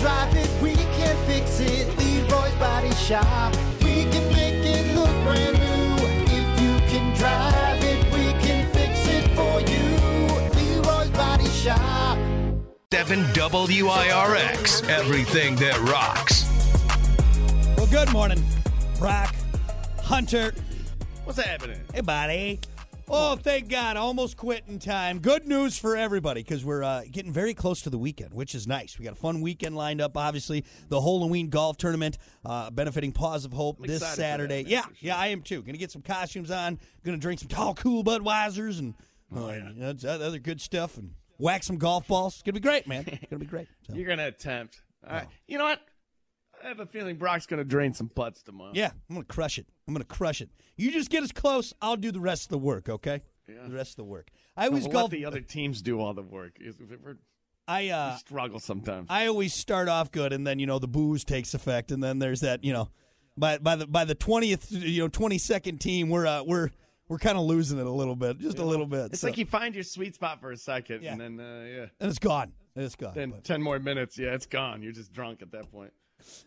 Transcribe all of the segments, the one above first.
drive it, we can fix it. Leroy's Body Shop. We can make it look brand new. If you can drive it, we can fix it for you. Leroy's Body Shop. 7 WIRX. Everything that rocks. Well, good morning, Rock Hunter. What's happening? Hey, buddy. Oh, thank God. Almost quitting time. Good news for everybody because we're uh, getting very close to the weekend, which is nice. We got a fun weekend lined up, obviously. The Halloween golf tournament uh, benefiting Paws of Hope this excited for Saturday. that, man, yeah, sure. yeah, I am too. Going to get some costumes on. Going to drink some tall, cool Budweisers and Oh, uh, you know, other good stuff and whack some golf balls. It's going to be great, man. It's going to be great. So, You're gonna attempt. All Oh. You know what? I have a feeling Brock's gonna drain some putts tomorrow. yeah, I'm going to crush it. I'm going to crush it. You just get us close. I'll do the rest of the work, okay? Yeah. The rest of the work. I always We'll golf. let the other teams do all the work. We're, I uh, struggle sometimes. I always start off good, and then you know the booze takes effect, and then there's that you know by by the by the twentieth you know twenty second team we're uh, we're we're kind of losing it a little bit, just a little bit. it's so- like you find your sweet spot for a second, Yeah. and then uh, yeah, and it's gone. It's gone. then but- ten more minutes, yeah, it's gone. You're just drunk at that point.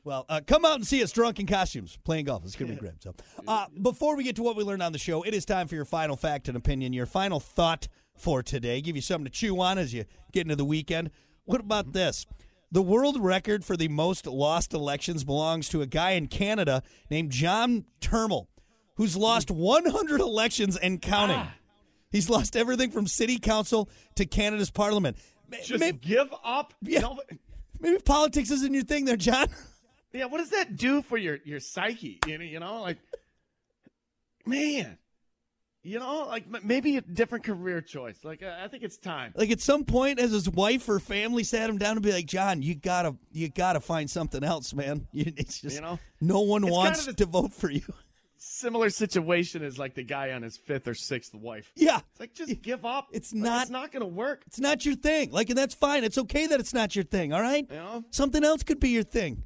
Well, uh, come out and see us drunk in costumes playing golf. It's going to be great. So, uh, before we get to what we learned on the show, it is time for your final fact and opinion, your final thought for today. Give you something to chew on as you get into the weekend. What about this? The world record for the most lost elections belongs to a guy in Canada named John Turmel, who's lost 100 elections and counting. He's lost everything from city council to Canada's parliament. Just Maybe, give up. Yeah. Maybe politics isn't your thing there, John. yeah. What does that do for your your psyche? You know, you know, like, man, you know, like maybe a different career choice. Like, uh, I think it's time. Like at some point, as his wife or family sat him down and be like, "John, you gotta, you gotta find something else, man. You, it's just, You know? no one It's wants kind of the- to vote for you." Similar situation as like the guy on his fifth or sixth wife. Yeah, It's like just give up. It's Like, not- It's not going to work. it's not your thing. Like, and that's fine. It's okay that it's not your thing. All right, You know. something else could be your thing.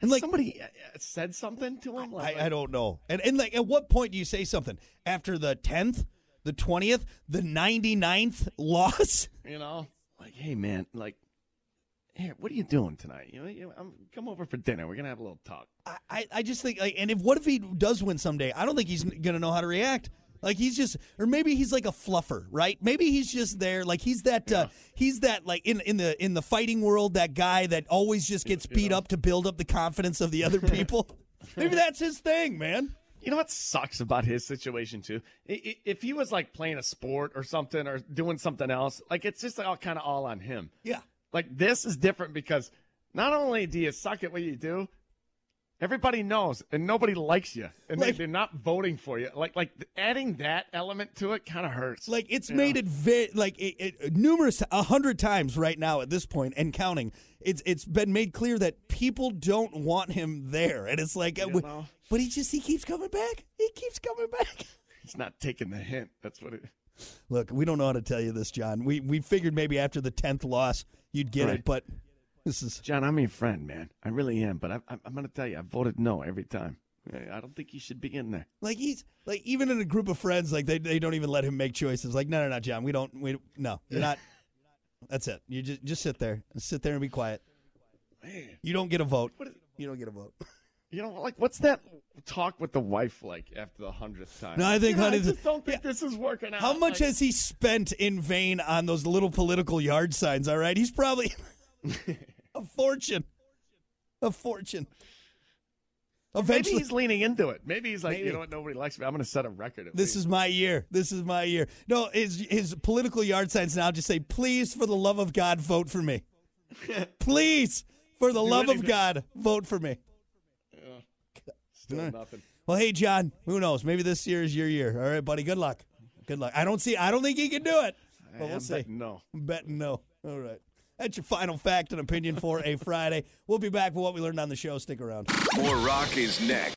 And like, somebody uh, uh, said something to him. Like, I, I don't know. And and like, at what point do you say something after the tenth, the twentieth, the 99th loss? You know, like, hey man, like, here, what are you doing tonight? You know, you, I'm, come over for dinner. We're gonna have a little talk. I, I- just think like, and if what if he does win someday? I don't think he's gonna know how to react. Like he's just, or maybe he's like a fluffer, right? Maybe he's just there, like he's that, uh, he's that like in in the in the fighting world, that guy that always just gets beat up to build up the confidence of the other people. maybe that's his thing, man. You know what sucks about his situation too? If he was like playing a sport or something or doing something else, like it's just all kind of all on him. Yeah, Like this is different because not only do you suck at what you do, everybody knows and nobody likes you, and Like- they, they're not voting for you. Like like adding that element to it kind of hurts. like it's made it very like it, it, numerous a hundred times right now at this point and counting. It's it's been made clear that people don't want him there, and it's like, uh, You know? but he just he keeps coming back. He keeps coming back. He's not taking the hint. That's what it. Look, we don't know how to tell you this, John. We we figured maybe after the tenth loss you'd get it, but this is John, I'm your friend, man. I really am. But I, I, I'm going to tell you, I voted no every time. I don't think he should be in there. like he's like even in a group of friends, like they they don't even let him make choices. Like no no no, John, we don't we no you're not. That's it. You just just sit there, sit there and be quiet. Man, You don't get a vote. You don't get a vote. you know, like what's that talk with the wife like after the hundredth time? No, I think, You know, honey, I just don't think yeah. this is working out. How much Like, has he spent in vain on those little political yard signs? All right, he's probably a fortune, a fortune. Maybe Eventually, he's leaning into it. Maybe he's like, Maybe. you know what? Nobody likes me. I'm going to set a record. At This least. is my year. This is my year. No, his his political yard signs now just say, "Please, for the love of God, vote for me." Please, for the love of. God, vote for me. Still nothing. Well, hey, John, who knows? Maybe this year is your year. All right, buddy. Good luck. Good luck. I don't see. I don't think he can do it. But we'll I'm see. betting no. I'm betting no. All right. That's your final fact and opinion for a Friday. We'll be back with what we learned on the show. Stick around. More rock is next.